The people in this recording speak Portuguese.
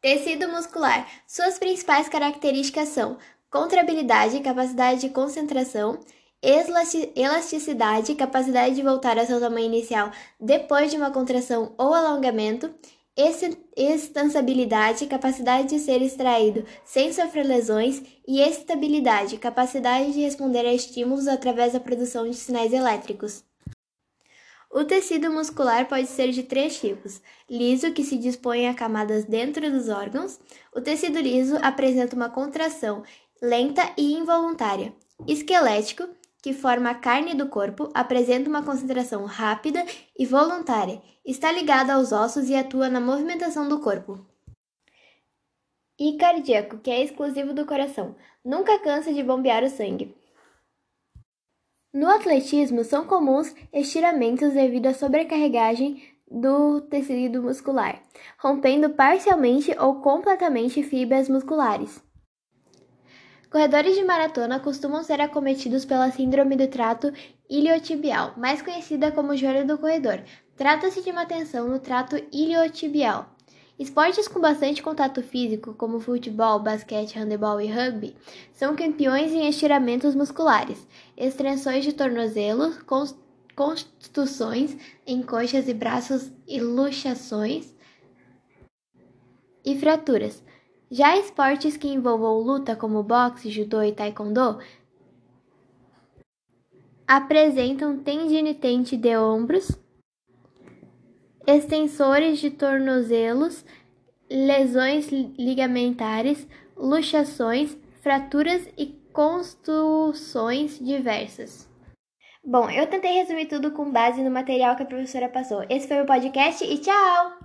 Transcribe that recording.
Tecido muscular. Suas principais características são contrabilidade, capacidade de concentração, elasticidade, capacidade de voltar ao seu tamanho inicial depois de uma contração ou alongamento, extensibilidade, capacidade de ser extraído sem sofrer lesões, e estabilidade, capacidade de responder a estímulos através da produção de sinais elétricos. O tecido muscular pode ser de três tipos: liso, que se dispõe a camadas dentro dos órgãos. O tecido liso apresenta uma contração lenta e involuntária. Esquelético, que forma a carne do corpo, apresenta uma concentração rápida e voluntária, está ligado aos ossos e atua na movimentação do corpo. E cardíaco, que é exclusivo do coração, nunca cansa de bombear o sangue. No atletismo, são comuns estiramentos devido à sobrecarregagem do tecido muscular, rompendo parcialmente ou completamente fibras musculares. Corredores de maratona costumam ser acometidos pela síndrome do trato iliotibial, mais conhecida como joelho do corredor. Trata-se de uma tensão no trato iliotibial. Esportes com bastante contato físico, como futebol, basquete, handebol e rugby, são campeões em estiramentos musculares, extensões de tornozelos, construções em coxas e braços e luxações e fraturas. Já esportes que envolvam luta, como boxe, judô e taekwondo, apresentam tendinite de ombros, extensores de tornozelos, lesões ligamentares, luxações, fraturas e construções diversas. Bom, eu tentei resumir tudo com base no material que a professora passou. Esse foi o podcast e tchau!